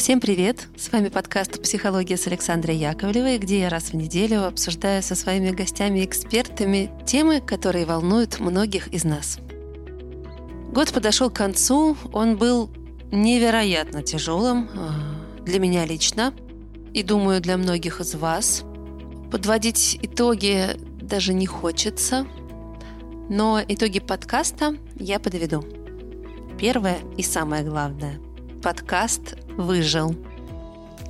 Всем привет! С вами подкаст «Психология» с Александрой Яковлевой, где я раз в неделю обсуждаю со своими гостями и экспертами темы, которые волнуют многих из нас. Год подошел к концу, он был невероятно тяжелым а, для меня лично и, думаю, для многих из вас. Подводить итоги даже не хочется, но итоги подкаста я подведу. Первое и самое главное – подкаст выжил.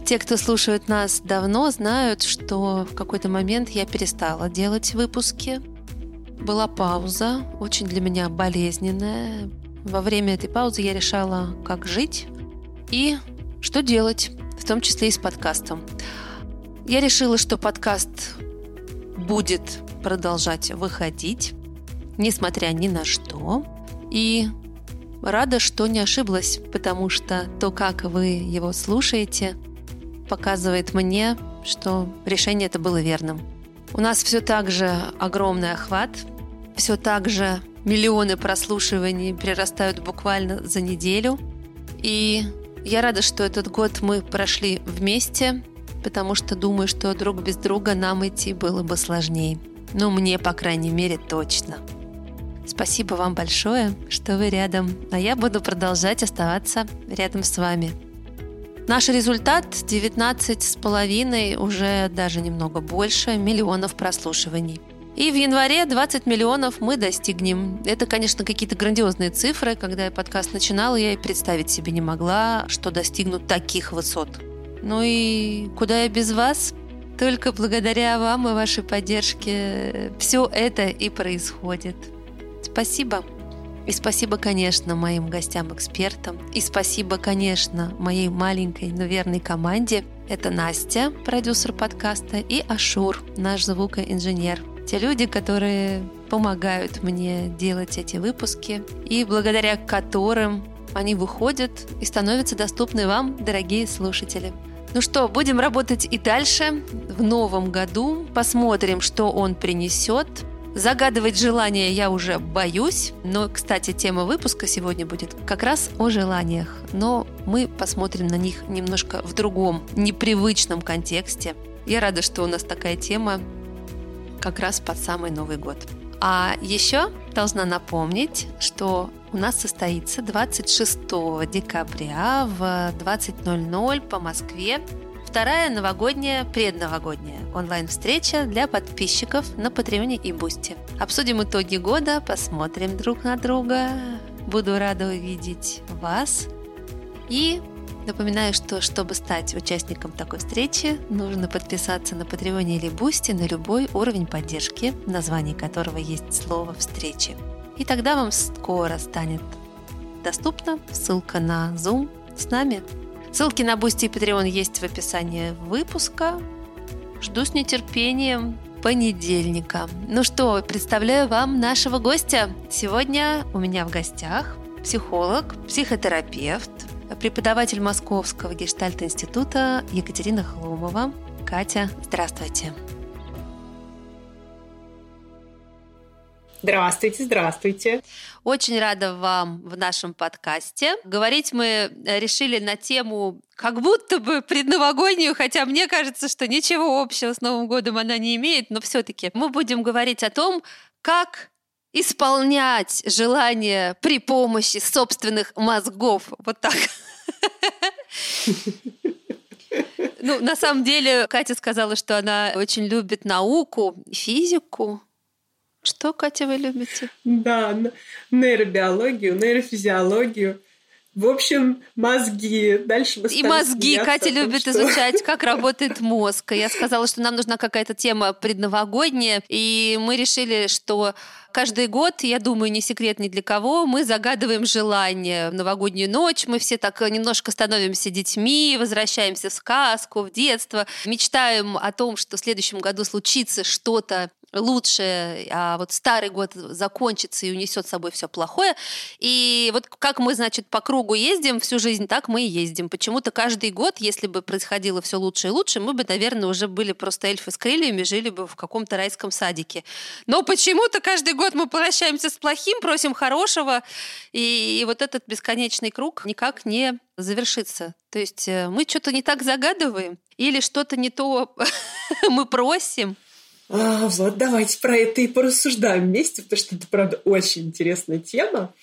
Те, кто слушают нас давно, знают, что в какой-то момент я перестала делать выпуски. Была пауза, очень для меня болезненная. Во время этой паузы я решала, как жить и что делать, в том числе и с подкастом. Я решила, что подкаст будет продолжать выходить, несмотря ни на что. И рада, что не ошиблась, потому что то, как вы его слушаете, показывает мне, что решение это было верным. У нас все так же огромный охват, все так же миллионы прослушиваний прирастают буквально за неделю. И я рада, что этот год мы прошли вместе, потому что думаю, что друг без друга нам идти было бы сложнее. Ну, мне, по крайней мере, точно. Спасибо вам большое, что вы рядом, а я буду продолжать оставаться рядом с вами. Наш результат 19 с половиной, уже даже немного больше миллионов прослушиваний. И в январе 20 миллионов мы достигнем. Это, конечно, какие-то грандиозные цифры. Когда я подкаст начинала, я и представить себе не могла, что достигну таких высот. Ну и куда я без вас? Только благодаря вам и вашей поддержке все это и происходит. Спасибо. И спасибо, конечно, моим гостям-экспертам. И спасибо, конечно, моей маленькой, но верной команде. Это Настя, продюсер подкаста, и Ашур, наш звукоинженер. Те люди, которые помогают мне делать эти выпуски и благодаря которым они выходят и становятся доступны вам, дорогие слушатели. Ну что, будем работать и дальше в новом году. Посмотрим, что он принесет. Загадывать желания я уже боюсь, но, кстати, тема выпуска сегодня будет как раз о желаниях, но мы посмотрим на них немножко в другом, непривычном контексте. Я рада, что у нас такая тема как раз под самый Новый год. А еще должна напомнить, что у нас состоится 26 декабря в 20.00 по Москве Вторая новогодняя, предновогодняя онлайн-встреча для подписчиков на Патреоне и Бусти. Обсудим итоги года, посмотрим друг на друга. Буду рада увидеть вас. И напоминаю, что чтобы стать участником такой встречи, нужно подписаться на Патреоне или Бусти на любой уровень поддержки, в названии которого есть слово «встречи». И тогда вам скоро станет доступна ссылка на Zoom с нами – Ссылки на Бусти и Patreon есть в описании выпуска. Жду с нетерпением понедельника. Ну что, представляю вам нашего гостя. Сегодня у меня в гостях психолог, психотерапевт, преподаватель Московского гештальт-института Екатерина Хлумова. Катя, здравствуйте. Здравствуйте, здравствуйте. Очень рада вам в нашем подкасте. Говорить мы решили на тему как будто бы предновогоднюю, хотя мне кажется, что ничего общего с Новым годом она не имеет, но все-таки мы будем говорить о том, как исполнять желания при помощи собственных мозгов. Вот так. Ну, на самом деле, Катя сказала, что она очень любит науку, физику, что, Катя, вы любите? Да, нейробиологию, нейрофизиологию. В общем, мозги. Дальше И мозги. Катя том, любит что... изучать, как работает мозг. Я сказала, что нам нужна какая-то тема предновогодняя, и мы решили, что каждый год, я думаю, не секрет ни для кого, мы загадываем желание в новогоднюю ночь, мы все так немножко становимся детьми, возвращаемся в сказку, в детство, мечтаем о том, что в следующем году случится что-то лучшее, а вот старый год закончится и унесет с собой все плохое. И вот как мы, значит, по кругу ездим всю жизнь, так мы и ездим. Почему-то каждый год, если бы происходило все лучше и лучше, мы бы, наверное, уже были просто эльфы с крыльями, жили бы в каком-то райском садике. Но почему-то каждый год мы прощаемся с плохим, просим хорошего, и, вот этот бесконечный круг никак не завершится. То есть э, мы что-то не так загадываем или что-то не то мы просим. А, вот давайте про это и порассуждаем вместе, потому что это, правда, очень интересная тема.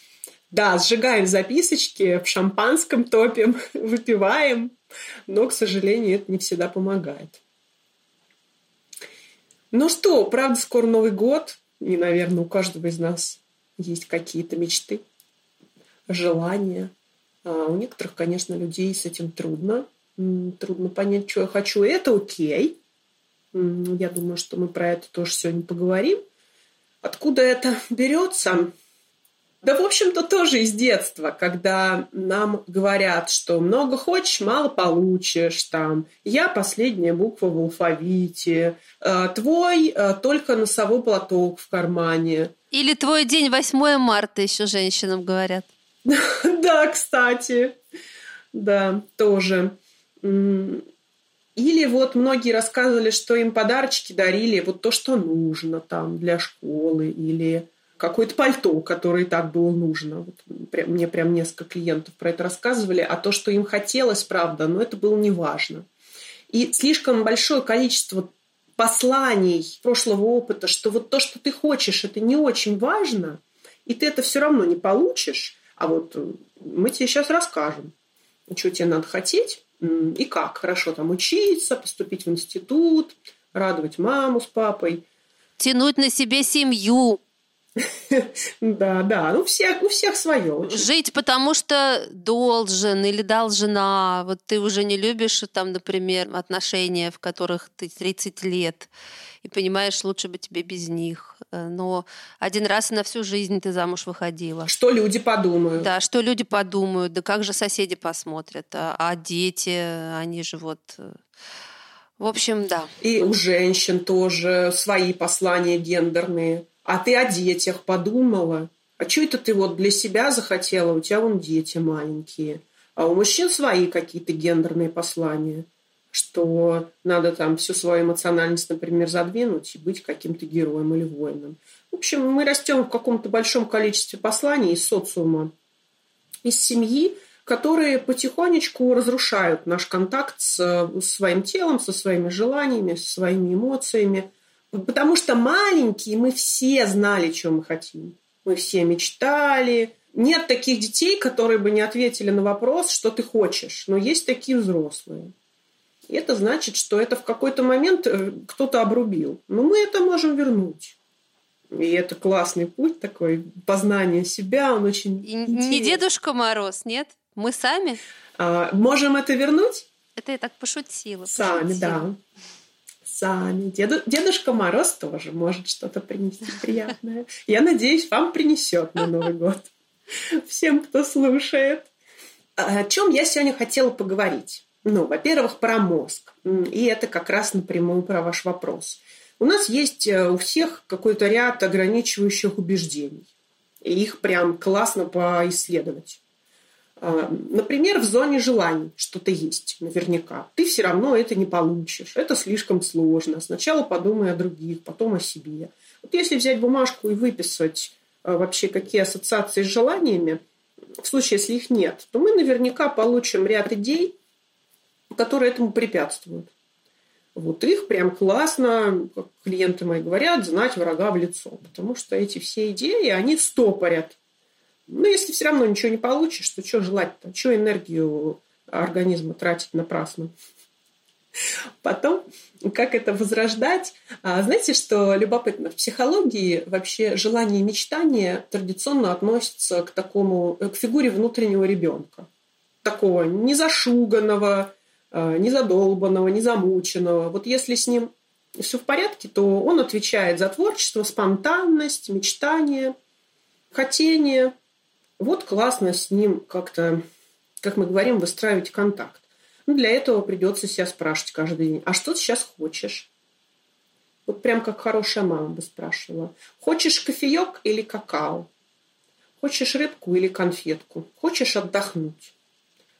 Да, сжигаем записочки, в шампанском топим, выпиваем, но, к сожалению, это не всегда помогает. Ну что, правда, скоро Новый год, и, наверное, у каждого из нас есть какие-то мечты, желания. А у некоторых, конечно, людей с этим трудно. Трудно понять, что я хочу. И это окей. Я думаю, что мы про это тоже сегодня поговорим. Откуда это берется? Да, в общем-то, тоже из детства, когда нам говорят, что много хочешь, мало получишь, там, я последняя буква в алфавите, э, твой э, только носовой платок в кармане. Или твой день 8 марта еще женщинам говорят. Да, кстати, да, тоже. Или вот многие рассказывали, что им подарочки дарили вот то, что нужно там для школы, или какое-то пальто, которое и так было нужно. Вот мне прям несколько клиентов про это рассказывали, а то, что им хотелось, правда, но это было неважно. И слишком большое количество посланий прошлого опыта, что вот то, что ты хочешь, это не очень важно, и ты это все равно не получишь, а вот мы тебе сейчас расскажем, что тебе надо хотеть, и как хорошо там учиться, поступить в институт, радовать маму с папой. Тянуть на себе семью. Да, да, ну всех, у всех свое. Жить, потому что должен или должна. Вот ты уже не любишь, там, например, отношения, в которых ты 30 лет, и понимаешь, лучше бы тебе без них. Э, но один раз на всю жизнь ты замуж выходила. Что люди подумают? Да, что люди подумают, да как же соседи посмотрят, а, а дети, они же вот... Э, в общем, да. И у женщин тоже свои послания гендерные. А ты о детях подумала? А что это ты вот для себя захотела? У тебя вон дети маленькие. А у мужчин свои какие-то гендерные послания что надо там всю свою эмоциональность, например, задвинуть и быть каким-то героем или воином. В общем, мы растем в каком-то большом количестве посланий из социума, из семьи, которые потихонечку разрушают наш контакт с своим телом, со своими желаниями, со своими эмоциями. Потому что маленькие мы все знали, что мы хотим. Мы все мечтали. Нет таких детей, которые бы не ответили на вопрос, что ты хочешь. Но есть такие взрослые. И это значит, что это в какой-то момент э, кто-то обрубил. Но мы это можем вернуть. И это классный путь такой, познание себя, он очень И Не Дедушка Мороз, нет? Мы сами? А, можем это вернуть? Это я так пошутила. Сами, пошутила. да. Сами. Деду, Дедушка Мороз тоже может что-то принести приятное. Я надеюсь, вам принесет на Новый год. Всем, кто слушает. О чем я сегодня хотела поговорить? Ну, во-первых, про мозг. И это как раз напрямую про ваш вопрос. У нас есть э, у всех какой-то ряд ограничивающих убеждений. И их прям классно поисследовать. А, например, в зоне желаний что-то есть наверняка. Ты все равно это не получишь. Это слишком сложно. Сначала подумай о других, потом о себе. Вот если взять бумажку и выписать э, вообще какие ассоциации с желаниями, в случае, если их нет, то мы наверняка получим ряд идей, которые этому препятствуют. Вот их прям классно, как клиенты мои говорят, знать врага в лицо. Потому что эти все идеи, они стопорят. Но если все равно ничего не получишь, то что желать-то? Что энергию организма тратить напрасно? Потом, как это возрождать? А, знаете, что любопытно? В психологии вообще желание и мечтание традиционно относятся к такому, к фигуре внутреннего ребенка. Такого незашуганного, Э, не задолбанного, не замученного. Вот если с ним все в порядке, то он отвечает за творчество, спонтанность, мечтание, хотение. Вот классно с ним как-то, как мы говорим, выстраивать контакт. Ну, для этого придется себя спрашивать каждый день, а что ты сейчас хочешь? Вот прям как хорошая мама бы спрашивала. Хочешь кофеек или какао? Хочешь рыбку или конфетку? Хочешь отдохнуть?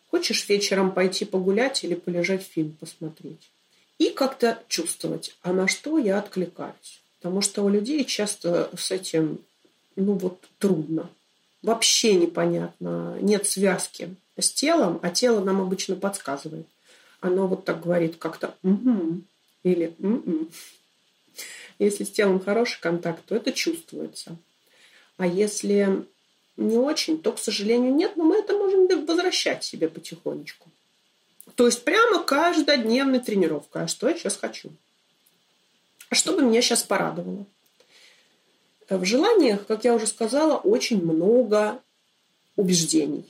Хочешь вечером пойти погулять или полежать фильм посмотреть? И как-то чувствовать, а на что я откликаюсь. Потому что у людей часто с этим, ну вот, трудно. Вообще непонятно, нет связки с телом, а тело нам обычно подсказывает. Оно вот так говорит как-то «угу» или «м-м». Если с телом хороший контакт, то это чувствуется. А если не очень, то, к сожалению, нет, но мы это можем возвращать себе потихонечку. То есть прямо каждодневная тренировка. А что я сейчас хочу? А что бы меня сейчас порадовало? В желаниях, как я уже сказала, очень много убеждений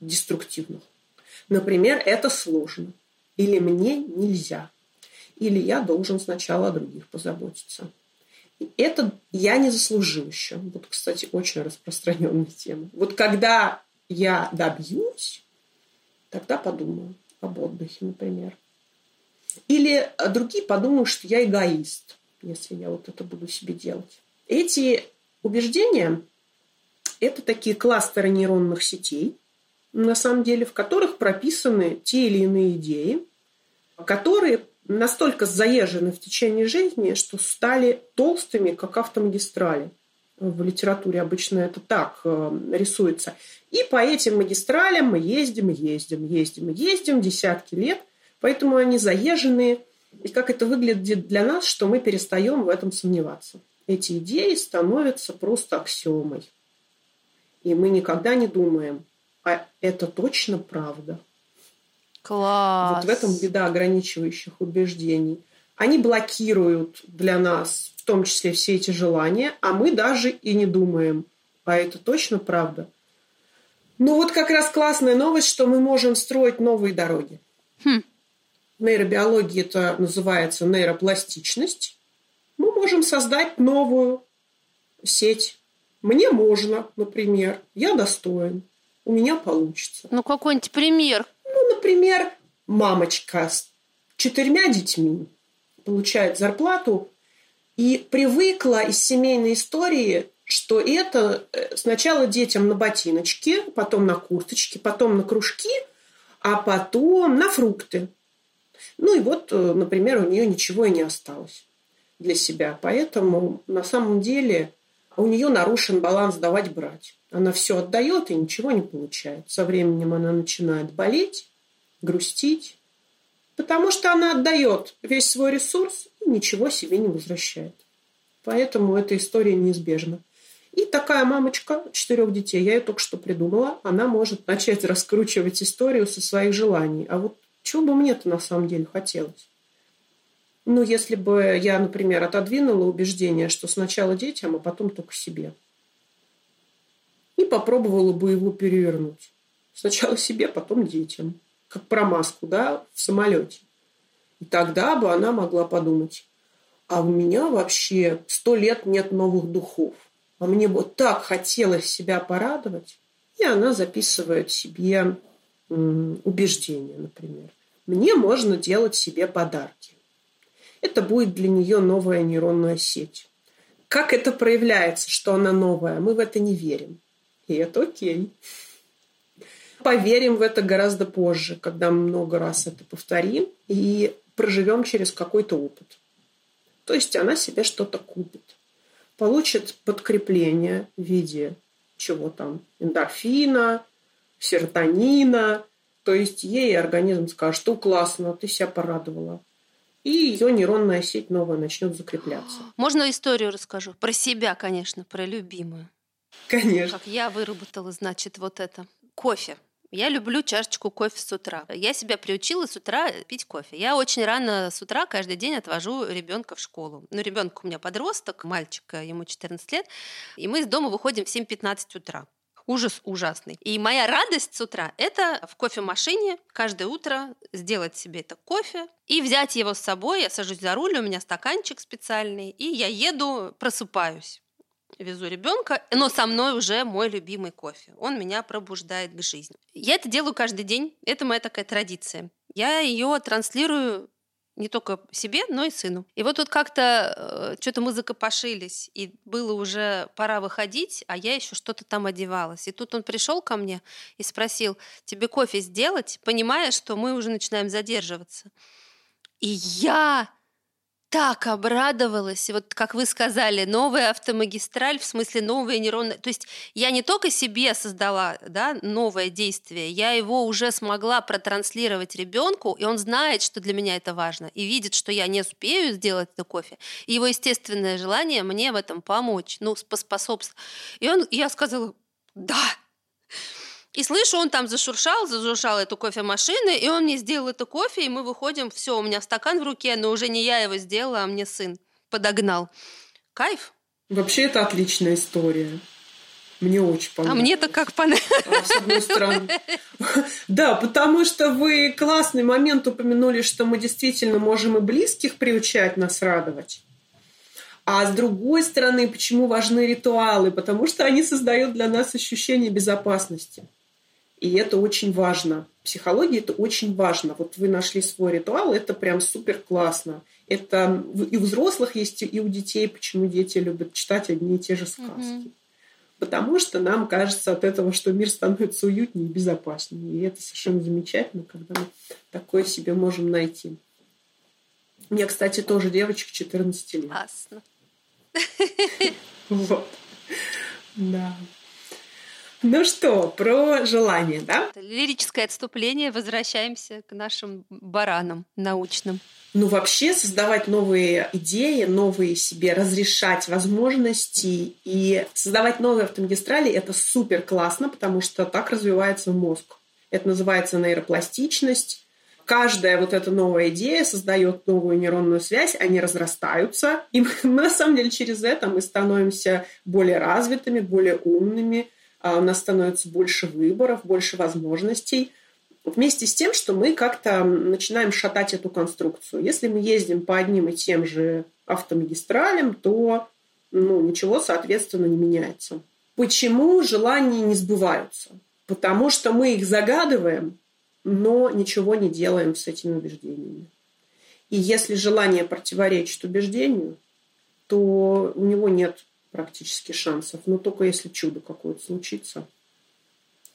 деструктивных. Например, это сложно. Или мне нельзя. Или я должен сначала о других позаботиться. И это я не заслужил еще. Вот, кстати, очень распространенная тема. Вот когда я добьюсь, тогда подумаю об отдыхе, например. Или другие подумают, что я эгоист, если я вот это буду себе делать. Эти убеждения – это такие кластеры нейронных сетей, на самом деле, в которых прописаны те или иные идеи, которые настолько заезжены в течение жизни, что стали толстыми, как автомагистрали. В литературе обычно это так э, рисуется. И по этим магистралям мы ездим, ездим, ездим, ездим десятки лет. Поэтому они заезжены. И как это выглядит для нас, что мы перестаем в этом сомневаться. Эти идеи становятся просто аксиомой. И мы никогда не думаем, а это точно правда. Класс. Вот в этом беда ограничивающих убеждений. Они блокируют для нас в том числе все эти желания, а мы даже и не думаем, а это точно правда. Ну вот как раз классная новость, что мы можем строить новые дороги. Хм. В нейробиологии это называется нейропластичность. Можем создать новую сеть. Мне можно, например, я достоин, у меня получится. Ну какой-нибудь пример. Ну, например, мамочка с четырьмя детьми получает зарплату и привыкла из семейной истории, что это э, сначала детям на ботиночки, потом на курточки, потом на кружки, а потом на фрукты. Ну и вот, э, например, у нее ничего и не осталось для себя. Поэтому на самом деле у нее нарушен баланс давать-брать. Она все отдает и ничего не получает. Со временем она начинает болеть, грустить, потому что она отдает весь свой ресурс и ничего себе не возвращает. Поэтому эта история неизбежна. И такая мамочка четырех детей, я ее только что придумала, она может начать раскручивать историю со своих желаний. А вот чего бы мне-то на самом деле хотелось? Ну, если бы я, например, отодвинула убеждение, что сначала детям, а потом только себе. И попробовала бы его перевернуть. Сначала себе, потом детям как про маску, да, в самолете. И тогда бы она могла подумать, а у меня вообще сто лет нет новых духов. А мне вот так хотелось себя порадовать. И она записывает себе убеждения, например. Мне можно делать себе подарки. Это будет для нее новая нейронная сеть. Как это проявляется, что она новая, мы в это не верим. И это окей поверим в это гораздо позже, когда мы много раз это повторим и проживем через какой-то опыт. То есть она себе что-то купит, получит подкрепление в виде чего там, эндорфина, серотонина. То есть ей организм скажет, что классно, ты себя порадовала. И ее нейронная сеть новая начнет закрепляться. Можно историю расскажу? Про себя, конечно, про любимую. Конечно. Как я выработала, значит, вот это. Кофе. Я люблю чашечку кофе с утра. Я себя приучила с утра пить кофе. Я очень рано с утра каждый день отвожу ребенка в школу. Ну, ребенок у меня подросток, мальчик, ему 14 лет, и мы из дома выходим в 7-15 утра. Ужас ужасный. И моя радость с утра – это в кофемашине каждое утро сделать себе это кофе и взять его с собой. Я сажусь за руль, у меня стаканчик специальный, и я еду, просыпаюсь везу ребенка, но со мной уже мой любимый кофе. Он меня пробуждает к жизни. Я это делаю каждый день. Это моя такая традиция. Я ее транслирую Не только себе, но и сыну. И вот тут как-то э, что-то мы закопошились, и было уже пора выходить, а я еще что-то там одевалась. И тут он пришел ко мне и спросил, тебе кофе сделать, понимая, что мы уже начинаем задерживаться. И я так обрадовалась. Вот как вы сказали, новая автомагистраль, в смысле новые нейронные... То есть я не только себе создала да, новое действие, я его уже смогла протранслировать ребенку, и он знает, что для меня это важно, и видит, что я не успею сделать это кофе. И его естественное желание мне в этом помочь, ну, поспособствовать. И он, я сказала, да, и слышу, он там зашуршал, зашуршал эту кофемашину, и он мне сделал это кофе, и мы выходим, все, у меня стакан в руке, но уже не я его сделала, а мне сын подогнал. Кайф. Вообще это отличная история. Мне очень а понравилось. А мне-то как понравилось. А, с одной стороны. Да, потому что вы классный момент упомянули, что мы действительно можем и близких приучать нас радовать. А с другой стороны, почему важны ритуалы? Потому что они создают для нас ощущение безопасности. И это очень важно. В психологии это очень важно. Вот вы нашли свой ритуал, это прям супер классно. Это и у взрослых есть, и у детей. Почему дети любят читать одни и те же сказки? Mm-hmm. Потому что нам кажется от этого, что мир становится уютнее и безопаснее. И это совершенно замечательно, когда мы такое себе можем найти. Мне, кстати, тоже девочек 14 лет. Классно. Вот. Ну что, про желание, да? Лирическое отступление. Возвращаемся к нашим баранам научным. Ну, вообще создавать новые идеи, новые себе, разрешать возможности и создавать новые автомагистрали – это супер классно, потому что так развивается мозг. Это называется нейропластичность. Каждая вот эта новая идея создает новую нейронную связь, они разрастаются. И мы, на самом деле через это мы становимся более развитыми, более умными, у нас становится больше выборов, больше возможностей. Вместе с тем, что мы как-то начинаем шатать эту конструкцию. Если мы ездим по одним и тем же автомагистралям, то ну, ничего, соответственно, не меняется. Почему желания не сбываются? Потому что мы их загадываем, но ничего не делаем с этими убеждениями. И если желание противоречит убеждению, то у него нет практически шансов. Но только если чудо какое-то случится.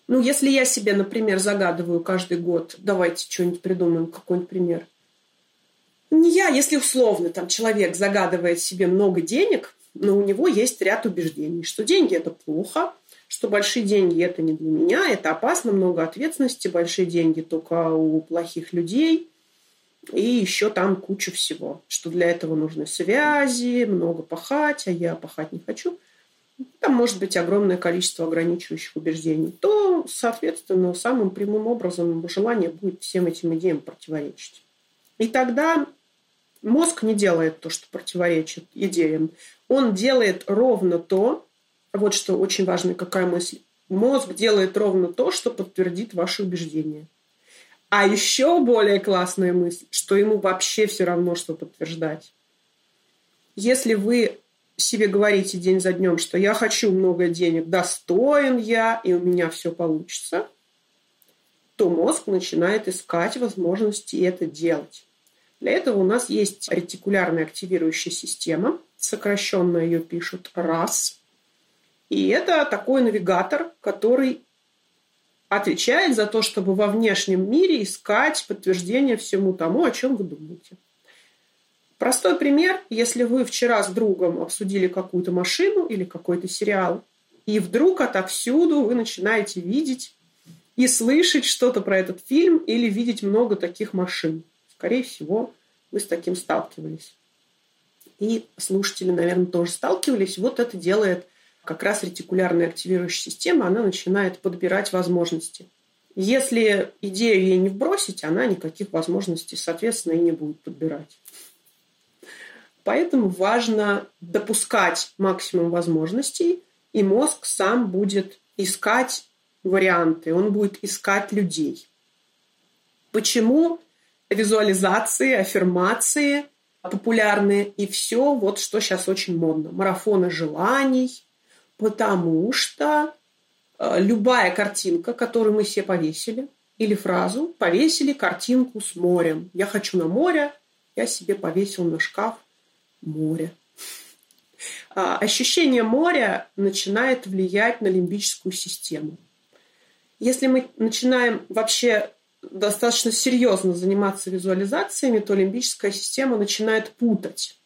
Ну, если я себе, например, загадываю каждый год, давайте что-нибудь придумаем, какой-нибудь пример. Не я, если условно там человек загадывает себе много денег, но у него есть ряд убеждений, что деньги это плохо, что большие деньги это не для меня, это опасно, много ответственности, большие деньги только у плохих людей, и еще там куча всего, что для этого нужны связи, много пахать, а я пахать не хочу. Там может быть огромное количество ограничивающих убеждений. То, соответственно, самым прямым образом желание будет всем этим идеям противоречить. И тогда мозг не делает то, что противоречит идеям. Он делает ровно то, вот что очень важно, какая мысль. Мозг делает ровно то, что подтвердит ваши убеждения. А еще более классная мысль, что ему вообще все равно, что подтверждать. Если вы себе говорите день за днем, что я хочу много денег, достоин я, и у меня все получится, то мозг начинает искать возможности это делать. Для этого у нас есть ретикулярная активирующая система, сокращенно ее пишут РАС. И это такой навигатор, который отвечает за то, чтобы во внешнем мире искать подтверждение всему тому, о чем вы думаете. Простой пример. Если вы вчера с другом обсудили какую-то машину или какой-то сериал, и вдруг отовсюду вы начинаете видеть и слышать что-то про этот фильм или видеть много таких машин. Скорее всего, вы с таким сталкивались. И слушатели, наверное, тоже сталкивались. Вот это делает как раз ретикулярная активирующая система, она начинает подбирать возможности. Если идею ей не вбросить, она никаких возможностей, соответственно, и не будет подбирать. Поэтому важно допускать максимум возможностей, и мозг сам будет искать варианты, он будет искать людей. Почему визуализации, аффирмации популярны и все, вот что сейчас очень модно. Марафоны желаний, потому что э, любая картинка, которую мы себе повесили, или фразу, повесили картинку с морем. Я хочу на море, я себе повесил на шкаф море. А, ощущение моря начинает влиять на лимбическую систему. Если мы начинаем вообще достаточно серьезно заниматься визуализациями, то лимбическая система начинает путать.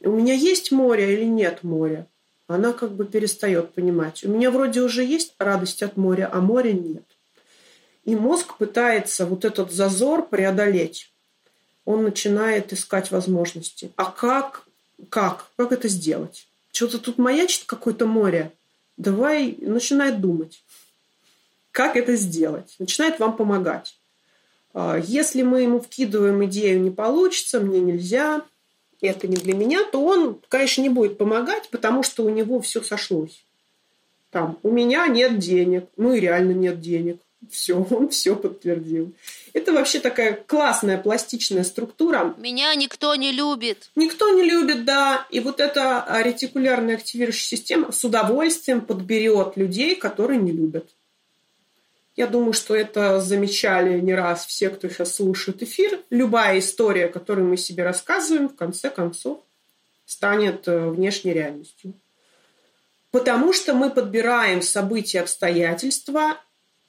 У меня есть море или нет моря? Она как бы перестает понимать. У меня вроде уже есть радость от моря, а моря нет. И мозг пытается вот этот зазор преодолеть. Он начинает искать возможности. А как? Как? Как это сделать? Что-то тут маячит какое-то море. Давай начинает думать. Как это сделать? Начинает вам помогать. А, если мы ему вкидываем идею «не получится», «мне нельзя», «это не для меня», то он, конечно, не будет помогать, потому что у него все сошлось. Там, у меня нет денег, ну и реально нет денег. Все, он все подтвердил. Это вообще такая классная пластичная структура. Меня никто не любит. Никто не любит, да. И вот эта ретикулярная активирующая система с удовольствием подберет людей, которые не любят. Я думаю, что это замечали не раз все, кто сейчас слушает эфир. Любая история, которую мы себе рассказываем, в конце концов станет э, внешней реальностью. Потому что мы подбираем события, обстоятельства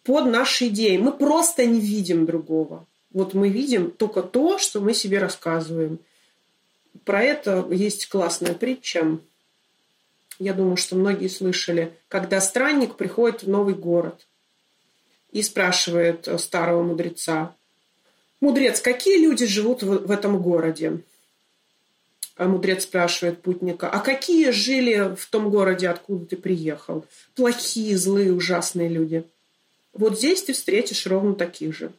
под наши идеи. Мы просто не видим другого. Вот мы видим только то, что мы себе рассказываем. Про это есть классная притча. Я думаю, что многие слышали. Когда странник приходит в новый город и спрашивает старого мудреца, «Мудрец, какие люди живут в этом городе?» А мудрец спрашивает путника, а какие жили в том городе, откуда ты приехал? Плохие, злые, ужасные люди. Вот здесь ты встретишь ровно таких же.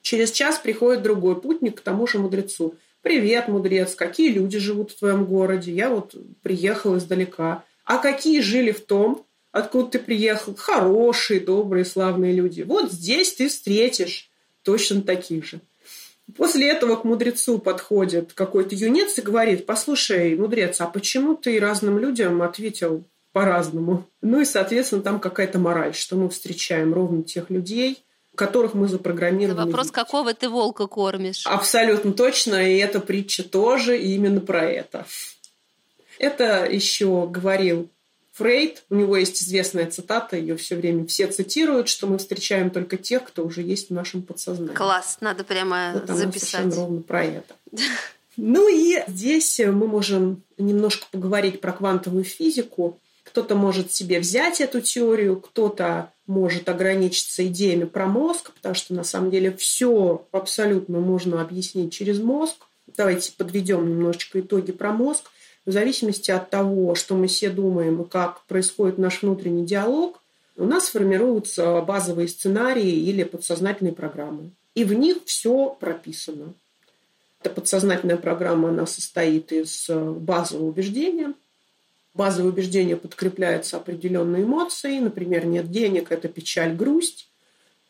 Через час приходит другой путник к тому же мудрецу. «Привет, мудрец, какие люди живут в твоем городе? Я вот приехал издалека. А какие жили в том, откуда ты приехал? Хорошие, добрые, славные люди. Вот здесь ты встретишь точно таких же». После этого к мудрецу подходит какой-то юнец и говорит, послушай, мудрец, а почему ты разным людям ответил по-разному. Ну и, соответственно, там какая-то мораль, что мы встречаем ровно тех людей, которых мы запрограммированы. Это вопрос, видеть. какого ты волка кормишь. Абсолютно точно, и эта притча тоже именно про это. Это еще говорил Фрейд. У него есть известная цитата, ее все время все цитируют, что мы встречаем только тех, кто уже есть в нашем подсознании. Класс, надо прямо вот записать. Ровно про это. Ну и здесь мы можем немножко поговорить про квантовую физику. Кто-то может себе взять эту теорию, кто-то может ограничиться идеями про мозг, потому что на самом деле все абсолютно можно объяснить через мозг. Давайте подведем немножечко итоги про мозг. В зависимости от того, что мы все думаем и как происходит наш внутренний диалог, у нас формируются базовые сценарии или подсознательные программы. И в них все прописано. Эта подсознательная программа, она состоит из базового убеждения – базовые убеждения подкрепляются определенной эмоцией. Например, нет денег – это печаль, грусть.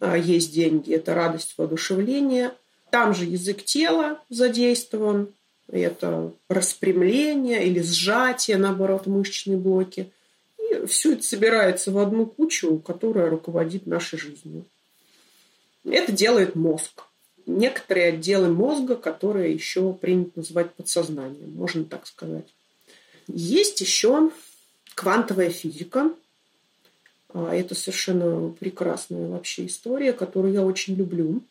А, есть деньги – это радость, воодушевление. Там же язык тела задействован. Это распрямление или сжатие, наоборот, мышечные блоки. И все это собирается в одну кучу, которая руководит нашей жизнью. Это делает мозг. Некоторые отделы мозга, которые еще принято называть подсознанием, можно так сказать. Есть еще квантовая физика. А, это совершенно прекрасная вообще история, которую я очень люблю.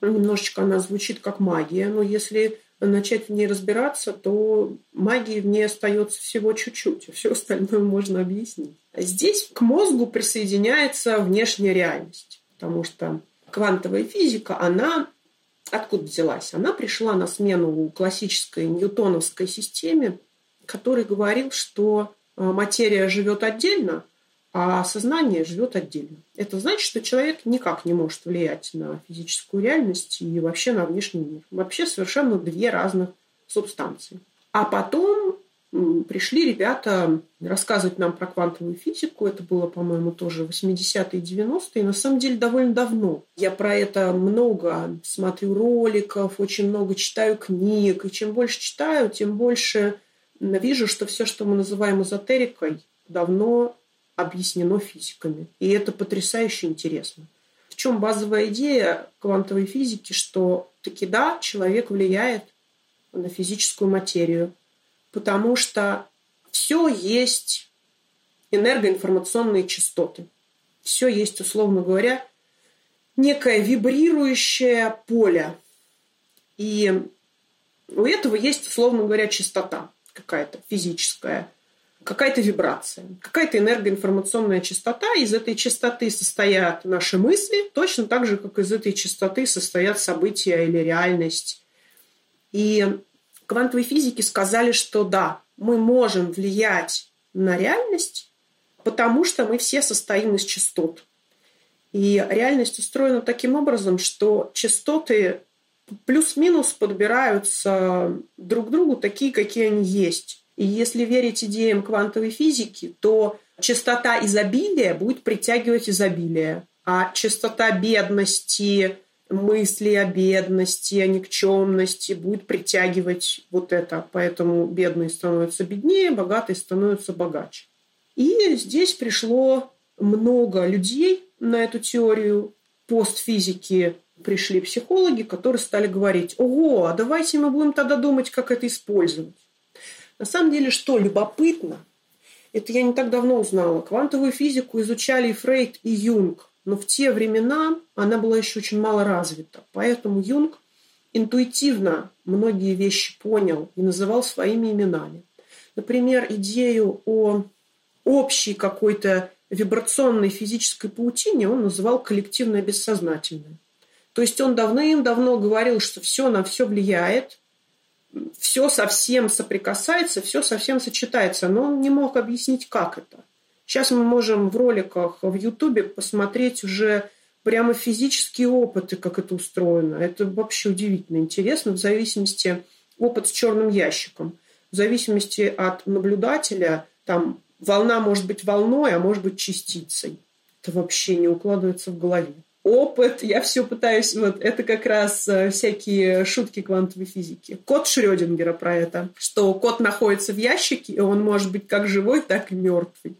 Немножечко она звучит как магия, но если начать в ней разбираться, то магии в ней остается всего чуть-чуть, а все остальное можно объяснить. Здесь к мозгу присоединяется внешняя реальность, потому что квантовая физика, она откуда взялась? Она пришла на смену классической ньютоновской системе, который говорил, что э, материя живет отдельно, а сознание живет отдельно. Это значит, что человек никак не может влиять на физическую реальность и вообще на внешний мир. Вообще совершенно две разных субстанции. А потом пришли ребята рассказывать нам про квантовую физику. Это было, по-моему, тоже 80-е и 90-е. На самом деле довольно давно. Я про это много смотрю роликов, очень много читаю книг. И чем больше читаю, тем больше вижу, что все, что мы называем эзотерикой, давно объяснено физиками. И это потрясающе интересно. В чем базовая идея квантовой физики, что таки да, человек влияет на физическую материю, потому что все есть энергоинформационные частоты. Все есть, условно говоря, некое вибрирующее поле. И у этого есть, условно говоря, частота какая-то физическая, какая-то вибрация, какая-то энергоинформационная частота. Из этой частоты состоят наши мысли, точно так же, как из этой частоты состоят события или реальность. И квантовые физики сказали, что да, мы можем влиять на реальность, потому что мы все состоим из частот. И реальность устроена таким образом, что частоты плюс-минус подбираются друг к другу такие, какие они есть. И если верить идеям квантовой физики, то частота изобилия будет притягивать изобилие, а частота бедности, мысли о бедности, о никчемности будет притягивать вот это. Поэтому бедные становятся беднее, богатые становятся богаче. И здесь пришло много людей на эту теорию постфизики пришли психологи, которые стали говорить, ого, а давайте мы будем тогда думать, как это использовать. На самом деле, что любопытно, это я не так давно узнала. Квантовую физику изучали и Фрейд, и Юнг. Но в те времена она была еще очень мало развита. Поэтому Юнг интуитивно многие вещи понял и называл своими именами. Например, идею о общей какой-то вибрационной физической паутине он называл коллективное бессознательное. То есть он давным-давно говорил, что все на все влияет, все совсем соприкасается, все совсем сочетается, но он не мог объяснить, как это. Сейчас мы можем в роликах в Ютубе посмотреть уже прямо физические опыты, как это устроено. Это вообще удивительно интересно в зависимости опыт с черным ящиком. В зависимости от наблюдателя, там волна может быть волной, а может быть частицей. Это вообще не укладывается в голове опыт, я все пытаюсь, вот это как раз э, всякие шутки квантовой физики. Код Шрёдингера про это, что код находится в ящике, и он может быть как живой, так и мертвый.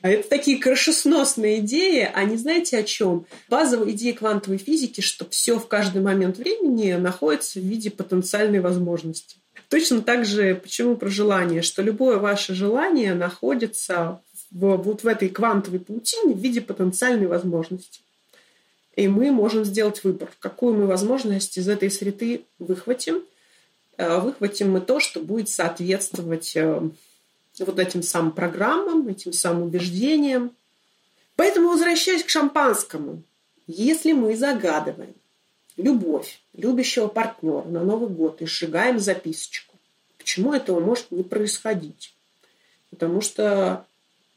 А это такие крышесносные идеи, они знаете о чем? Базовая идея квантовой физики, что все в каждый момент времени находится в виде потенциальной возможности. Точно так же, почему про желание, что любое ваше желание находится в, вот в этой квантовой паутине в виде потенциальной возможности. И мы можем сделать выбор, какую мы возможность из этой среды выхватим. Э, выхватим мы то, что будет соответствовать э, вот этим самым программам, этим самым убеждениям. Поэтому, возвращаясь к шампанскому, если мы загадываем любовь любящего партнера на Новый год и сжигаем записочку, почему этого может не происходить? Потому что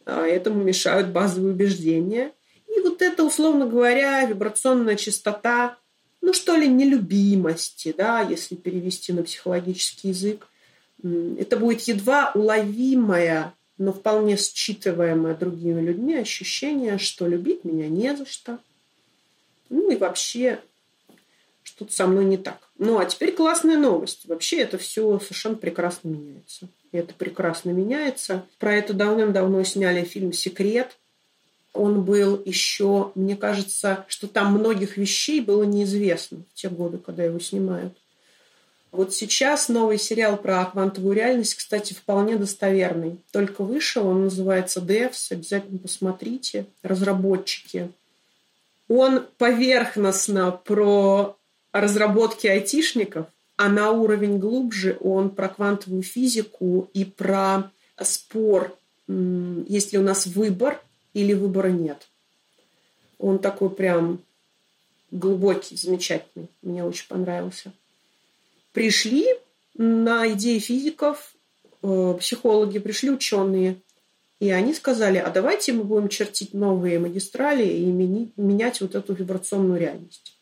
э, этому мешают базовые убеждения – и вот это, условно говоря, вибрационная частота, ну что ли, нелюбимости, да, если перевести на психологический язык, это будет едва уловимое, но вполне считываемое другими людьми ощущение, что любить меня не за что. Ну и вообще что-то со мной не так. Ну а теперь классная новость. Вообще это все совершенно прекрасно меняется. И это прекрасно меняется. Про это давным-давно сняли фильм «Секрет», он был еще, мне кажется, что там многих вещей было неизвестно в те годы, когда его снимают. Вот сейчас новый сериал про квантовую реальность, кстати, вполне достоверный. Только вышел, он называется Devs, обязательно посмотрите, разработчики. Он поверхностно про разработки айтишников, а на уровень глубже он про квантовую физику и про спор, есть ли у нас выбор или выбора нет. Он такой прям глубокий, замечательный. Мне очень понравился. Пришли на идеи физиков, э, психологи, пришли ученые, и они сказали, а давайте мы будем чертить новые магистрали и менять вот эту вибрационную реальность.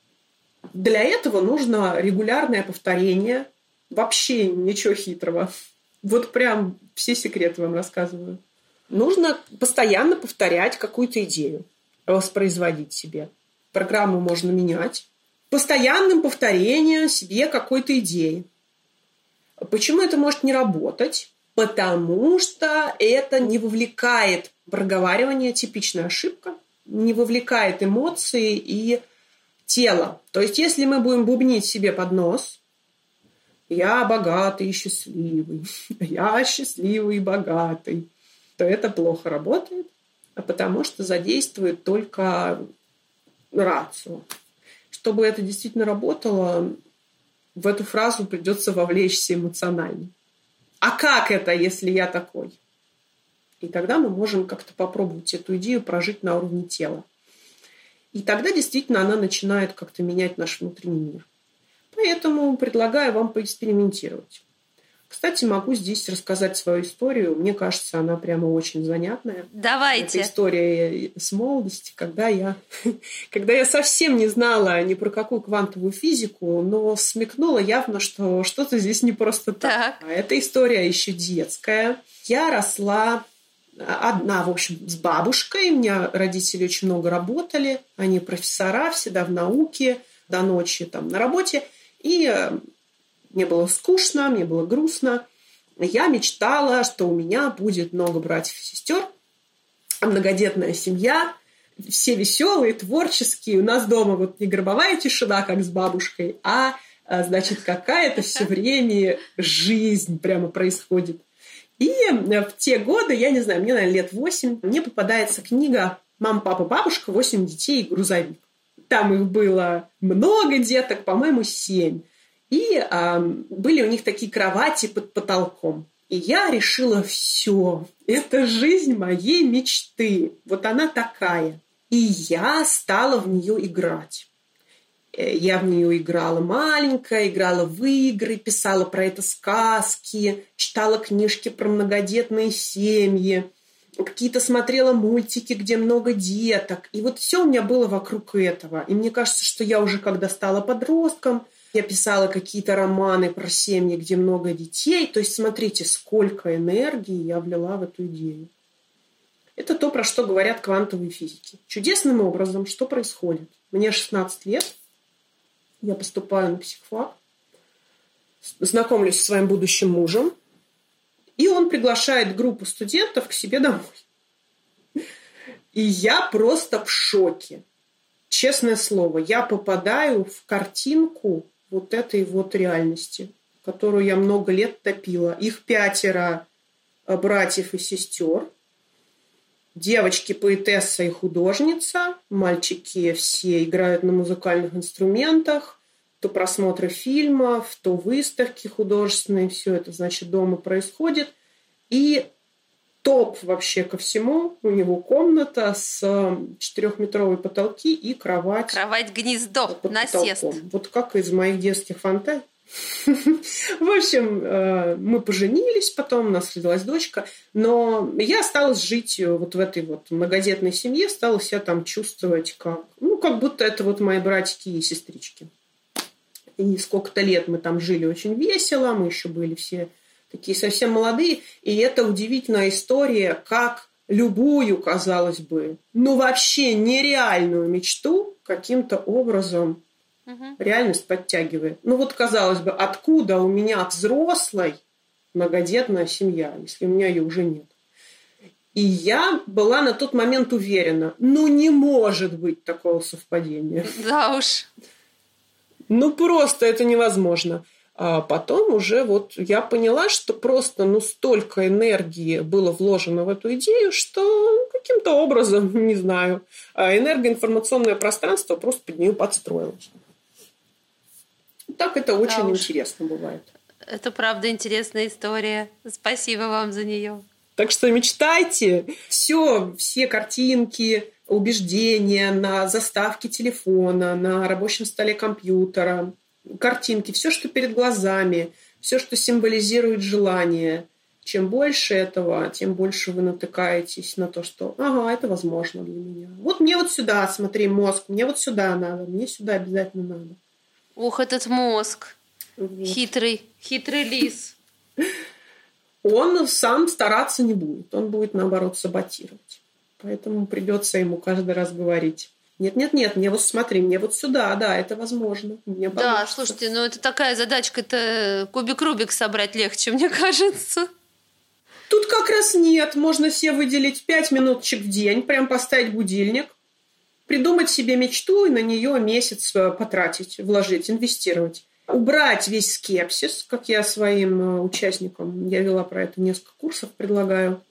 Для этого нужно регулярное повторение. Вообще ничего хитрого. Вот прям все секреты вам рассказываю. Нужно постоянно повторять какую-то идею, воспроизводить себе. Программу можно менять. Постоянным повторением себе какой-то идеи. Почему это может не работать? Потому что это не вовлекает проговаривание, типичная ошибка, не вовлекает эмоции и тело. То есть, если мы будем бубнить себе под нос, я богатый и счастливый, я счастливый и богатый, то это плохо работает, а потому что задействует только рацию. Чтобы это действительно работало, в эту фразу придется вовлечься эмоционально. А как это, если я такой? И тогда мы можем как-то попробовать эту идею прожить на уровне тела. И тогда действительно она начинает как-то менять наш внутренний мир. Поэтому предлагаю вам поэкспериментировать. Кстати, могу здесь рассказать свою историю. Мне кажется, она прямо очень занятная. Давайте. Это история с молодости, когда я, когда я совсем не знала ни про какую квантовую физику, но смекнула явно, что что-то здесь не просто так. так. А эта история еще детская. Я росла одна, в общем, с бабушкой. У меня родители очень много работали. Они профессора, всегда в науке, до ночи там на работе. И мне было скучно, мне было грустно. Я мечтала, что у меня будет много братьев и сестер, многодетная семья, все веселые, творческие. У нас дома вот не гробовая тишина, как с бабушкой, а, а значит, какая-то все время жизнь прямо происходит. И э, в те годы, я не знаю, мне, наверное, лет восемь, мне попадается книга «Мама, папа, бабушка, восемь детей и грузовик». Там их было много деток, по-моему, семь. И э, были у них такие кровати под потолком. И я решила, все, это жизнь моей мечты. Вот она такая. И я стала в нее играть. Э, я в нее играла маленькая, играла в игры, писала про это сказки, читала книжки про многодетные семьи, какие-то смотрела мультики, где много деток. И вот все у меня было вокруг этого. И мне кажется, что я уже когда стала подростком – я писала какие-то романы про семьи, где много детей. То есть смотрите, сколько энергии я влила в эту идею. Это то, про что говорят квантовые физики. Чудесным образом, что происходит? Мне 16 лет, я поступаю на психфак, знакомлюсь со своим будущим мужем, и он приглашает группу студентов к себе домой. И я просто в шоке. Честное слово, я попадаю в картинку вот этой вот реальности, которую я много лет топила. Их пятеро братьев и сестер. Девочки поэтесса и художница, мальчики все играют на музыкальных инструментах, то просмотры фильмов, то выставки художественные, все это, значит, дома происходит. И топ вообще ко всему. У него комната с э, четырехметровой потолки и кровать. Кровать-гнездо, насест. Вот как из моих детских фантазий. В общем, э, мы поженились, потом у нас родилась дочка, но я осталась жить вот в этой вот многодетной семье, стала себя там чувствовать как, ну, как будто это вот мои братики и сестрички. И сколько-то лет мы там жили очень весело, мы еще были все такие совсем молодые. И это удивительная история, как любую, казалось бы, ну вообще нереальную мечту каким-то образом угу. реальность подтягивает. Ну вот, казалось бы, откуда у меня взрослой многодетная семья, если у меня ее уже нет? И я была на тот момент уверена, ну не может быть такого совпадения. Да уж. Ну просто это невозможно. А потом уже вот я поняла, что просто ну столько энергии было вложено в эту идею, что каким-то образом, не знаю, а энергоинформационное пространство просто под нее подстроилось. Так это очень да интересно бывает. Это правда интересная история. Спасибо вам за нее. Так что мечтайте. Все, все картинки, убеждения на заставке телефона, на рабочем столе компьютера, картинки, все, что перед глазами, все, что символизирует желание. Чем больше этого, тем больше вы натыкаетесь на то, что ага, это возможно для меня. Вот мне вот сюда, смотри, мозг, мне вот сюда надо, мне сюда обязательно надо. Ух, этот мозг. Вот. Хитрый, хитрый лис. Он сам стараться не будет, он будет наоборот саботировать. Поэтому придется ему каждый раз говорить нет, нет, нет, мне вот смотри, мне вот сюда, да, это возможно. Мне да, слушайте, ну это такая задачка, это кубик Рубик собрать легче, мне кажется. Тут как раз нет. Можно себе выделить пять минуточек в день, прям поставить будильник, придумать себе мечту и на нее месяц э, потратить, вложить, инвестировать. убрать весь скепсис, как я своим э, участникам, я вела про это несколько курсов, предлагаю.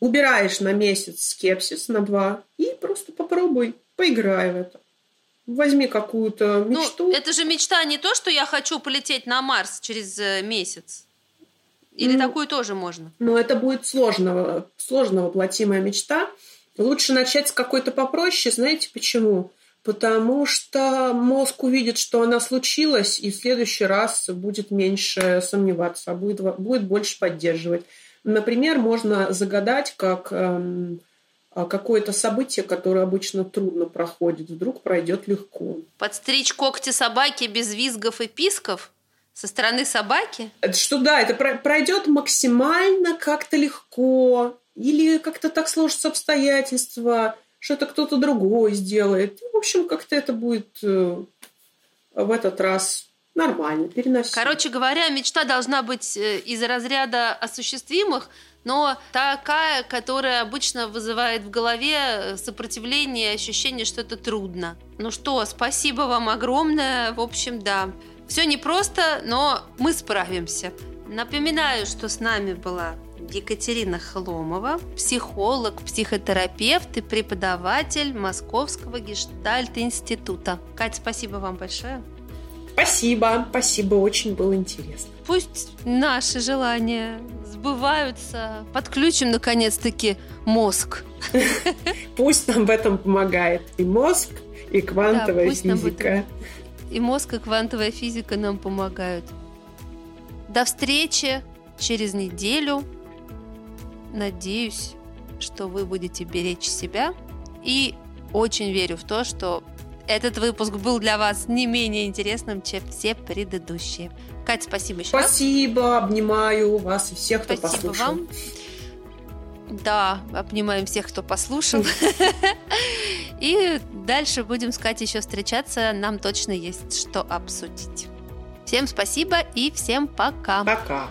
Убираешь на месяц скепсис, на два, и просто попробуй, поиграй в это. Возьми какую-то ну, мечту. Ну, это же мечта не то, что я хочу полететь на Марс через э, месяц. Или ну, такую тоже можно? Ну, это будет сложно, сложно воплотимая мечта. Лучше начать с какой-то попроще. Знаете почему? Потому что мозг увидит, что она случилась, и в следующий раз будет меньше сомневаться, а будет, будет больше поддерживать. Например, можно загадать, как эм, какое-то событие, которое обычно трудно проходит, вдруг пройдет легко. Подстричь когти собаки без визгов и писков? со стороны собаки? Что да, это пройдет максимально как-то легко, или как-то так сложатся обстоятельства, что это кто-то другой сделает. в общем, как-то это будет э, в этот раз нормально, переносить. Короче говоря, мечта должна быть э, из разряда осуществимых, но такая, которая обычно вызывает в голове э, сопротивление, ощущение, что это трудно. Ну что, спасибо вам огромное. В общем, да. Все непросто, но мы справимся. Напоминаю, что с нами была Екатерина Хломова, психолог, психотерапевт и преподаватель Московского гештальт-института. Катя, спасибо вам большое. Спасибо, спасибо, очень было интересно. Пусть наши желания сбываются. Подключим, наконец-таки, мозг. Пусть нам в этом помогает и мозг, и квантовая да, физика. И мозг, и квантовая физика нам помогают. До встречи через неделю. Надеюсь, что вы будете беречь себя. И очень верю в то, что этот выпуск был для вас не менее интересным, чем все предыдущие. Катя, спасибо еще Спасибо, раз. обнимаю вас и всех, кто спасибо послушал. вам. Да, обнимаем всех, кто послушал. И дальше будем с Катей еще встречаться. Нам точно есть что обсудить. Всем спасибо и всем пока. Пока.